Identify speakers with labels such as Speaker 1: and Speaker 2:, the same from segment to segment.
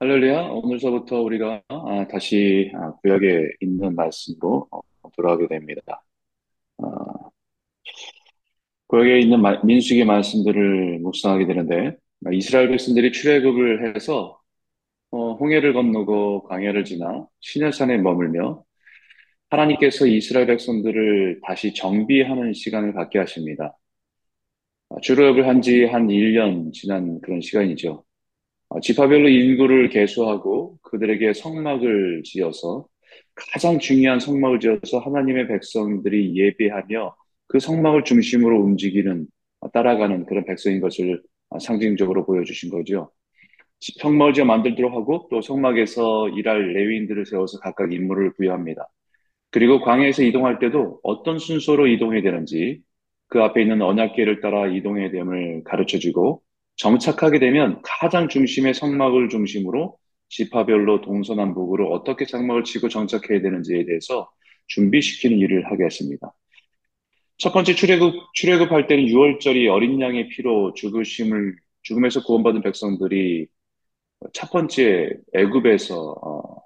Speaker 1: 할렐루야, 오늘서부터 우리가 아, 다시 아, 구약에 있는 말씀으로 어, 돌아가게 됩니다. 아, 구약에 있는 마- 민수기 말씀들을 묵상하게 되는데, 아, 이스라엘 백성들이 출애굽을 해서 어, 홍해를 건너고 광야를 지나 시내산에 머물며 하나님께서 이스라엘 백성들을 다시 정비하는 시간을 갖게 하십니다. 아, 출애굽을 한 지 한 1년 지난 그런 시간이죠. 어, 지파별로 인구를 계수하고 그들에게 성막을 지어서 가장 중요한 성막을 지어서 하나님의 백성들이 예배하며 그 성막을 중심으로 움직이는 어, 따라가는 그런 백성인 것을 어, 상징적으로 보여주신 거죠. 지- 성막을 지어 만들도록 하고 또 성막에서 일할 레위인들을 세워서 각각 임무를 부여합니다. 그리고 광야에서 이동할 때도 어떤 순서로 이동해야 되는지 그 앞에 있는 언약궤를 따라 이동해야 됨을 가르쳐 주고 정착하게 되면 가장 중심의 성막을 중심으로 지파별로 동서남북으로 어떻게 장막을 치고 정착해야 되는지에 대해서 준비시키는 일을 하게 했습니다. 첫 번째 출애굽 출애굽할 때는 유월절이 어린 양의 피로 죽으심을 죽음에서 구원받은 백성들이 첫 번째 애굽에서 어,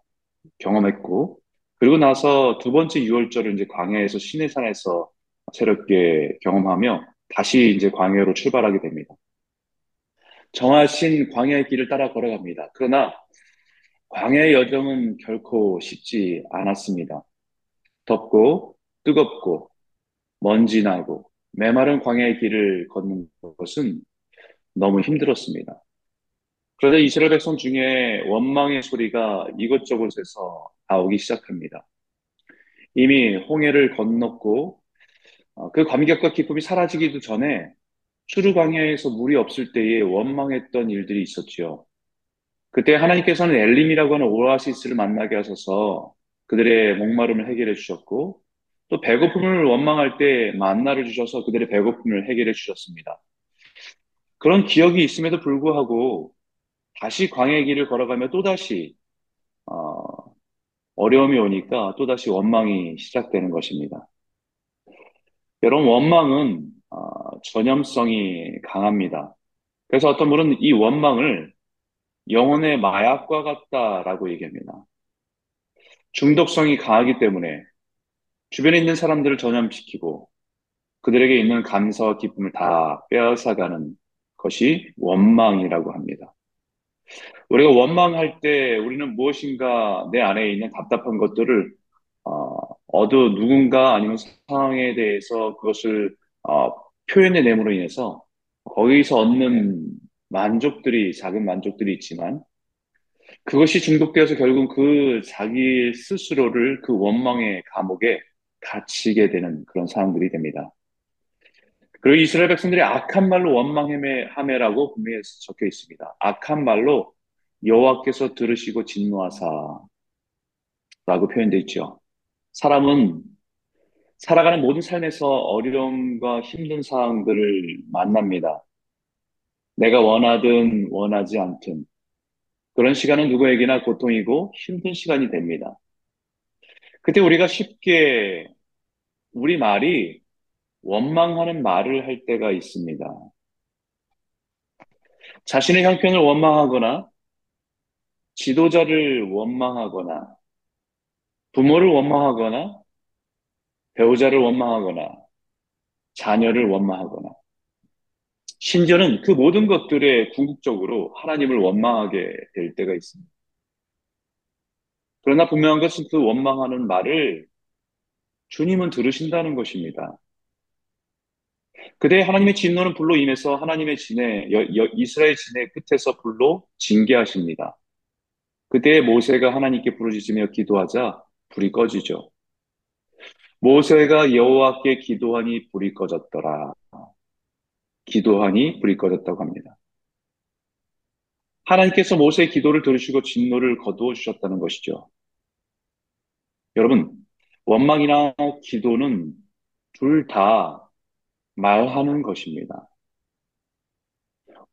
Speaker 1: 경험했고, 그리고 나서 두 번째 유월절을 이제 광야에서 시내산에서 새롭게 경험하며 다시 이제 광야로 출발하게 됩니다. 정하신 광야의 길을 따라 걸어갑니다. 그러나 광야의 여정은 결코 쉽지 않았습니다. 덥고 뜨겁고 먼지 나고 메마른 광야의 길을 걷는 것은 너무 힘들었습니다. 그러자 이스라엘 백성 중에 원망의 소리가 이곳저곳에서 나오기 시작합니다. 이미 홍해를 건넜고 어, 그 감격과 기쁨이 사라지기도 전에 수르 광야에서 물이 없을 때에 원망했던 일들이 있었지요. 그때 하나님께서는 엘림이라고 하는 오아시스를 만나게 하셔서 그들의 목마름을 해결해 주셨고 또 배고픔을 원망할 때 만나를 주셔서 그들의 배고픔을 해결해 주셨습니다. 그런 기억이 있음에도 불구하고 다시 광야의 길을 걸어가며 또다시 어, 어려움이 오니까 또다시 원망이 시작되는 것입니다. 여러분, 원망은 어, 전염성이 강합니다. 그래서 어떤 분은 이 원망을 영혼의 마약과 같다라고 얘기합니다. 중독성이 강하기 때문에 주변에 있는 사람들을 전염시키고 그들에게 있는 감사와 기쁨을 다 빼앗아가는 것이 원망이라고 합니다. 우리가 원망할 때 우리는 무엇인가 내 안에 있는 답답한 것들을 어, 어두 누군가 아니면 상황에 대해서 그것을 어, 표현해 내므로 인해서 거기서 얻는 만족들이 작은 만족들이 있지만 그것이 중독되어서 결국 그 자기 스스로를 그 원망의 감옥에 갇히게 되는 그런 상황들이 됩니다. 그리고 이스라엘 백성들이 악한 말로 원망함에라고 분명히 적혀 있습니다. 악한 말로 여호와께서 들으시고 진노하사라고 표현되어 있죠. 사람은 살아가는 모든 삶에서 어려움과 힘든 상황들을 만납니다. 내가 원하든 원하지 않든 그런 시간은 누구에게나 고통이고 힘든 시간이 됩니다. 그때 우리가 쉽게 우리 말이 원망하는 말을 할 때가 있습니다. 자신의 형편을 원망하거나 지도자를 원망하거나 부모를 원망하거나 배우자를 원망하거나 자녀를 원망하거나 심지어는 그 모든 것들에 궁극적으로 하나님을 원망하게 될 때가 있습니다. 그러나 분명한 것은 그 원망하는 말을 주님은 들으신다는 것입니다. 그때 하나님의 진노는 불로 인해서 하나님의 진의 여- 여- 이스라엘 진의 끝에서 불로 징계하십니다. 그때 모세가 하나님께 부르짖으며 기도하자 불이 꺼지죠. 모세가 여호와께 기도하니 불이 꺼졌더라. 기도하니 불이 꺼졌다고 합니다. 하나님께서 모세의 기도를 들으시고 진노를 거두어 주셨다는 것이죠. 여러분, 원망이나 기도는 둘 다 말하는 것입니다.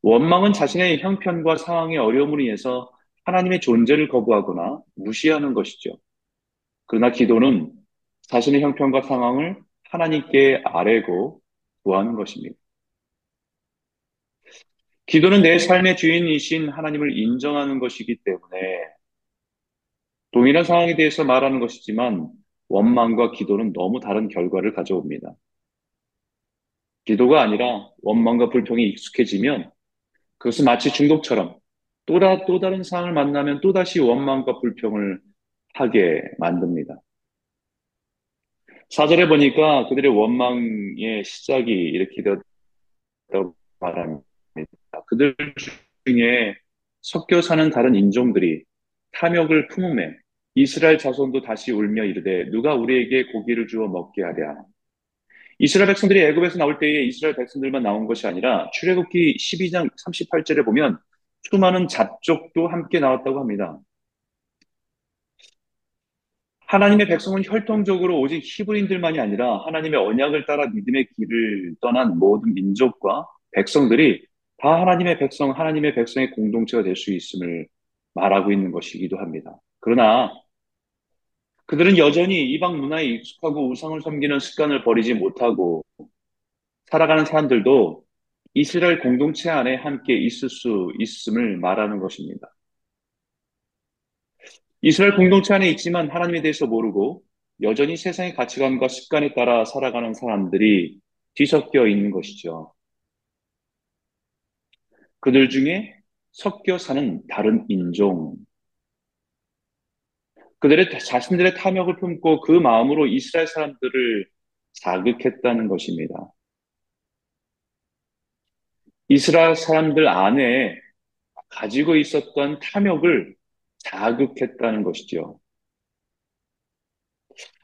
Speaker 1: 원망은 자신의 형편과 상황의 어려움으로 인해서 하나님의 존재를 거부하거나 무시하는 것이죠. 그러나 기도는 자신의 형편과 상황을 하나님께 아뢰고 구하는 것입니다. 기도는 내 삶의 주인이신 하나님을 인정하는 것이기 때문에 동일한 상황에 대해서 말하는 것이지만 원망과 기도는 너무 다른 결과를 가져옵니다. 기도가 아니라 원망과 불평이 익숙해지면 그것은 마치 중독처럼 또, 다, 또 다른 상황을 만나면 또다시 원망과 불평을 하게 만듭니다. 사절에 보니까 그들의 원망의 시작이 이렇게 되었다고 말합니다. 그들 중에 섞여 사는 다른 인종들이 탐욕을 품음에 이스라엘 자손도 다시 울며 이르되 누가 우리에게 고기를 주어 먹게 하랴. 이스라엘 백성들이 애굽에서 나올 때에 이스라엘 백성들만 나온 것이 아니라 출애굽기 12장 38절에 보면 수많은 잡족도 함께 나왔다고 합니다. 하나님의 백성은 혈통적으로 오직 히브리인들만이 아니라 하나님의 언약을 따라 믿음의 길을 떠난 모든 민족과 백성들이 다 하나님의 백성, 하나님의 백성의 공동체가 될 수 있음을 말하고 있는 것이기도 합니다. 그러나 그들은 여전히 이방 문화에 익숙하고 우상을 섬기는 습관을 버리지 못하고 살아가는 사람들도 이스라엘 공동체 안에 함께 있을 수 있음을 말하는 것입니다. 이스라엘 공동체 안에 있지만 하나님에 대해서 모르고 여전히 세상의 가치관과 습관에 따라 살아가는 사람들이 뒤섞여 있는 것이죠. 그들 중에 섞여 사는 다른 인종, 그들의 자신들의 탐욕을 품고 그 마음으로 이스라엘 사람들을 자극했다는 것입니다. 이스라엘 사람들 안에 가지고 있었던 탐욕을 자극했다는 것이죠.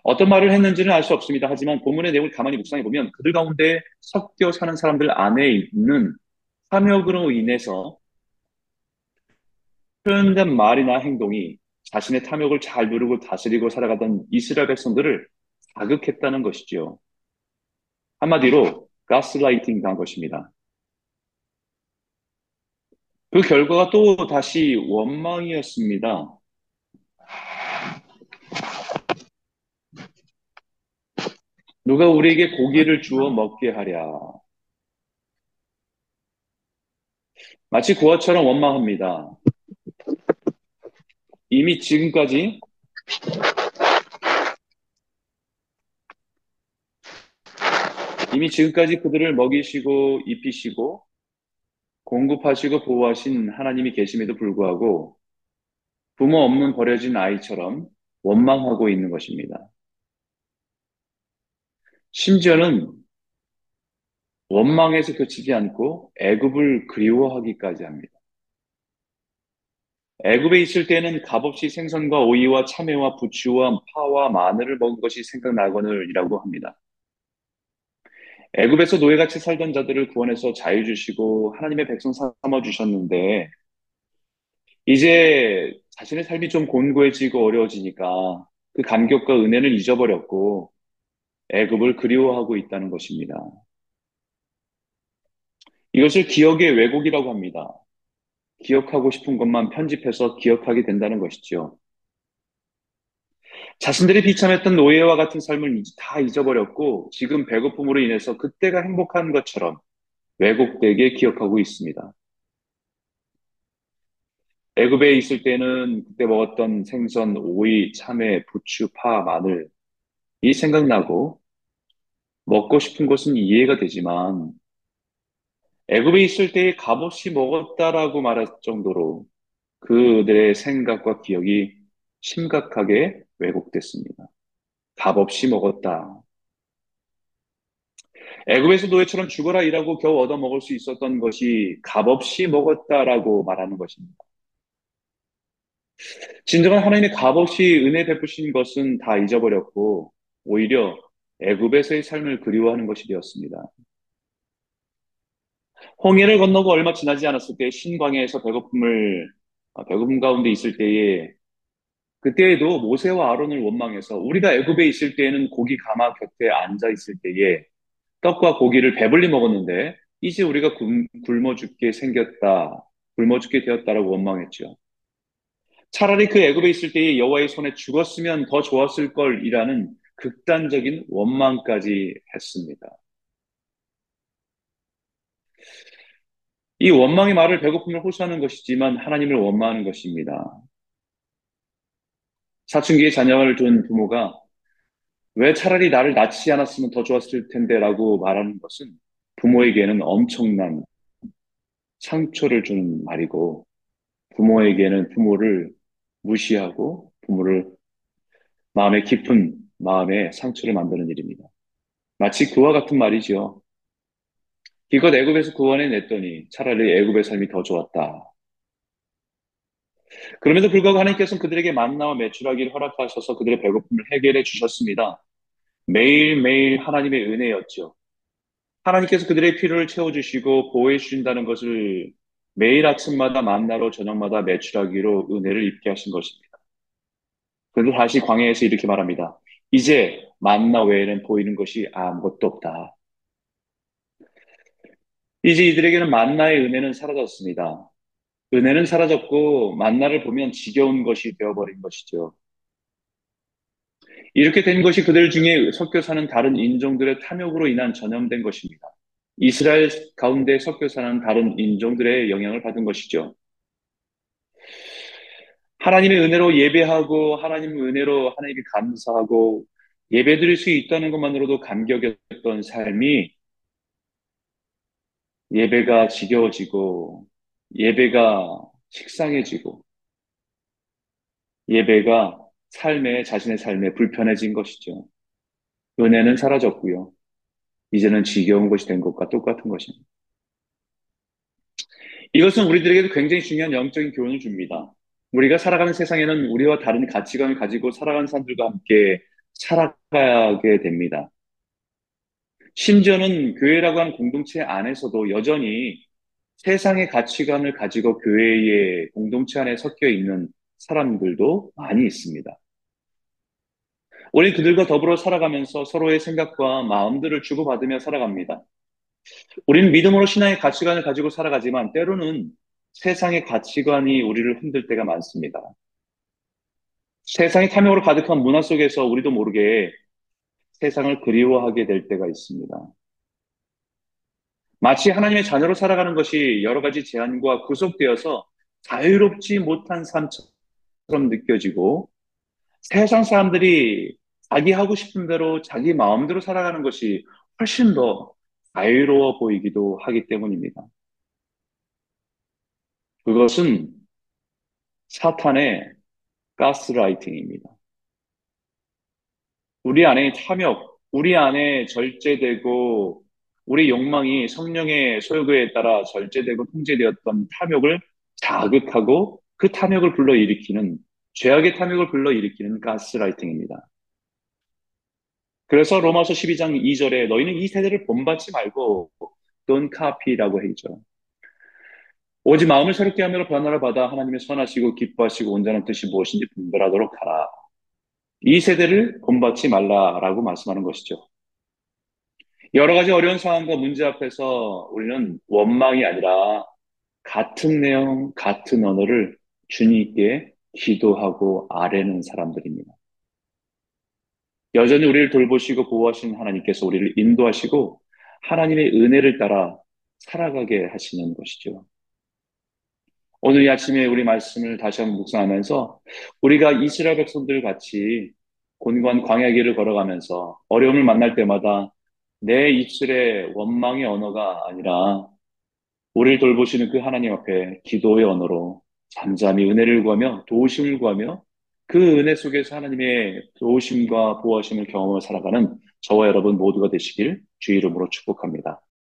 Speaker 1: 어떤 말을 했는지는 알 수 없습니다. 하지만 본문의 내용을 가만히 묵상해 보면 그들 가운데 섞여 사는 사람들 안에 있는 탐욕으로 인해서 표현된 말이나 행동이 자신의 탐욕을 잘 누르고 다스리고 살아가던 이스라엘 백성들을 자극했다는 것이지요. 한마디로 가스라이팅 당 것입니다. 그 결과가 또 다시 원망이었습니다. 누가 우리에게 고기를 주어 먹게 하랴. 마치 구어처럼 원망합니다. 이미 지금까지 이미 지금까지 그들을 먹이시고 입히시고 공급하시고 보호하신 하나님이 계심에도 불구하고 부모 없는 버려진 아이처럼 원망하고 있는 것입니다. 심지어는 원망에서 그치지 않고 애굽을 그리워하기까지 합니다. 애굽에 있을 때는 값없이 생선과 오이와 참외와 부추와 파와 마늘을 먹은 것이 생각나거늘이라고 합니다. 애굽에서 노예같이 살던 자들을 구원해서 자유 주시고 하나님의 백성 삼아 주셨는데 이제 자신의 삶이 좀 곤고해지고 어려워지니까 그 감격과 은혜를 잊어버렸고 애굽을 그리워하고 있다는 것입니다. 이것을 기억의 왜곡이라고 합니다. 기억하고 싶은 것만 편집해서 기억하게 된다는 것이죠. 자신들이 비참했던 노예와 같은 삶을 다 잊어버렸고 지금 배고픔으로 인해서 그때가 행복한 것처럼 왜곡되게 기억하고 있습니다. 애굽에 있을 때는 그때 먹었던 생선, 오이, 참외, 부추, 파, 마늘 이 생각나고 먹고 싶은 것은 이해가 되지만 애굽에 있을 때에 값없이 먹었다라고 말할 정도로 그들의 생각과 기억이 심각하게 왜곡됐습니다. 값없이 먹었다. 애굽에서 노예처럼 죽어라 일하고 겨우 얻어 먹을 수 있었던 것이 값없이 먹었다라고 말하는 것입니다. 진정한 하나님의 값없이 은혜 베푸신 것은 다 잊어버렸고 오히려 애굽에서의 삶을 그리워하는 것이 되었습니다. 홍해를 건너고 얼마 지나지 않았을 때 신광야에서 배고픔을 어, 배고픔 가운데 있을 때에 그때에도 모세와 아론을 원망해서 우리가 애굽에 있을 때에는 고기 가마 곁에 앉아 있을 때에 떡과 고기를 배불리 먹었는데 이제 우리가 굶어 죽게 생겼다, 굶어 죽게 되었다라고 원망했죠. 차라리 그 애굽에 있을 때에 여호와의 손에 죽었으면 더 좋았을 걸이라는 극단적인 원망까지 했습니다. 이 원망의 말을 배고픔을 호소하는 것이지만 하나님을 원망하는 것입니다. 사춘기에 자녀를 둔 부모가 왜 차라리 나를 낳지 않았으면 더 좋았을 텐데라고 말하는 것은 부모에게는 엄청난 상처를 주는 말이고 부모에게는 부모를 무시하고 부모를 마음에 깊은 마음에 상처를 만드는 일입니다. 마치 그와 같은 말이죠. 기껏 애굽에서 구원해 냈더니 차라리 애굽의 삶이 더 좋았다. 그럼에도 불구하고 하나님께서는 그들에게 만나와 매출하기를 허락하셔서 그들의 배고픔을 해결해 주셨습니다. 매일매일 하나님의 은혜였죠. 하나님께서 그들의 필요를 채워주시고 보호해 주신다는 것을 매일 아침마다 만나로 저녁마다 매출하기로 은혜를 입게 하신 것입니다. 그런데 다시 광야에서 이렇게 말합니다. 이제 만나 외에는 보이는 것이 아무것도 없다. 이제 이들에게는 만나의 은혜는 사라졌습니다. 은혜는 사라졌고 만나를 보면 지겨운 것이 되어버린 것이죠. 이렇게 된 것이 그들 중에 섞여 사는 다른 인종들의 탐욕으로 인한 전염된 것입니다. 이스라엘 가운데 섞여 사는 다른 인종들의 영향을 받은 것이죠. 하나님의 은혜로 예배하고 하나님의 은혜로 하나님께 감사하고 예배드릴 수 있다는 것만으로도 감격이었던 삶이 예배가 지겨워지고 예배가 식상해지고 예배가 삶에 자신의 삶에 불편해진 것이죠. 은혜는 사라졌고요. 이제는 지겨운 것이 된 것과 똑같은 것입니다. 이것은 우리들에게도 굉장히 중요한 영적인 교훈을 줍니다. 우리가 살아가는 세상에는 우리와 다른 가치관을 가지고 살아가는 사람들과 함께 살아가게 됩니다. 심지어는 교회라고 하는 공동체 안에서도 여전히 세상의 가치관을 가지고 교회의 공동체 안에 섞여 있는 사람들도 많이 있습니다. 우리 그들과 더불어 살아가면서 서로의 생각과 마음들을 주고받으며 살아갑니다. 우리는 믿음으로 신앙의 가치관을 가지고 살아가지만 때로는 세상의 가치관이 우리를 흔들 때가 많습니다. 세상의 탐욕으로 가득한 문화 속에서 우리도 모르게 세상을 그리워하게 될 때가 있습니다. 마치 하나님의 자녀로 살아가는 것이 여러 가지 제한과 구속되어서 자유롭지 못한 삶처럼 느껴지고 세상 사람들이 자기 하고 싶은 대로 자기 마음대로 살아가는 것이 훨씬 더 자유로워 보이기도 하기 때문입니다. 그것은 사탄의 가스라이팅입니다. 우리 안에 탐욕, 우리 안에 절제되고 우리 욕망이 성령의 소유에 따라 절제되고 통제되었던 탐욕을 자극하고 그 탐욕을 불러일으키는 죄악의 탐욕을 불러일으키는 가스라이팅입니다. 그래서 로마서 12장 2절에 너희는 이 세대를 본받지 말고 돈 카피라고 해죠. 오직 마음을 새롭게 하며 변화를 받아 하나님의 선하시고 기뻐하시고 온전한 뜻이 무엇인지 분별하도록 하라. 이 세대를 본받지 말라라고 말씀하는 것이죠. 여러 가지 어려운 상황과 문제 앞에서 우리는 원망이 아니라 같은 내용, 같은 언어를 주님께 기도하고 아뢰는 사람들입니다. 여전히 우리를 돌보시고 보호하신 하나님께서 우리를 인도하시고 하나님의 은혜를 따라 살아가게 하시는 것이죠. 오늘 이 아침에 우리 말씀을 다시 한번 묵상하면서 우리가 이스라엘 백성들 같이 곤고한 광야 길을 걸어가면서 어려움을 만날 때마다 내 입술의 원망의 언어가 아니라 우리를 돌보시는 그 하나님 앞에 기도의 언어로 잠잠히 은혜를 구하며 도우심을 구하며 그 은혜 속에서 하나님의 도우심과 보호하심을 경험하며 살아가는 저와 여러분 모두가 되시길 주 이름으로 축복합니다.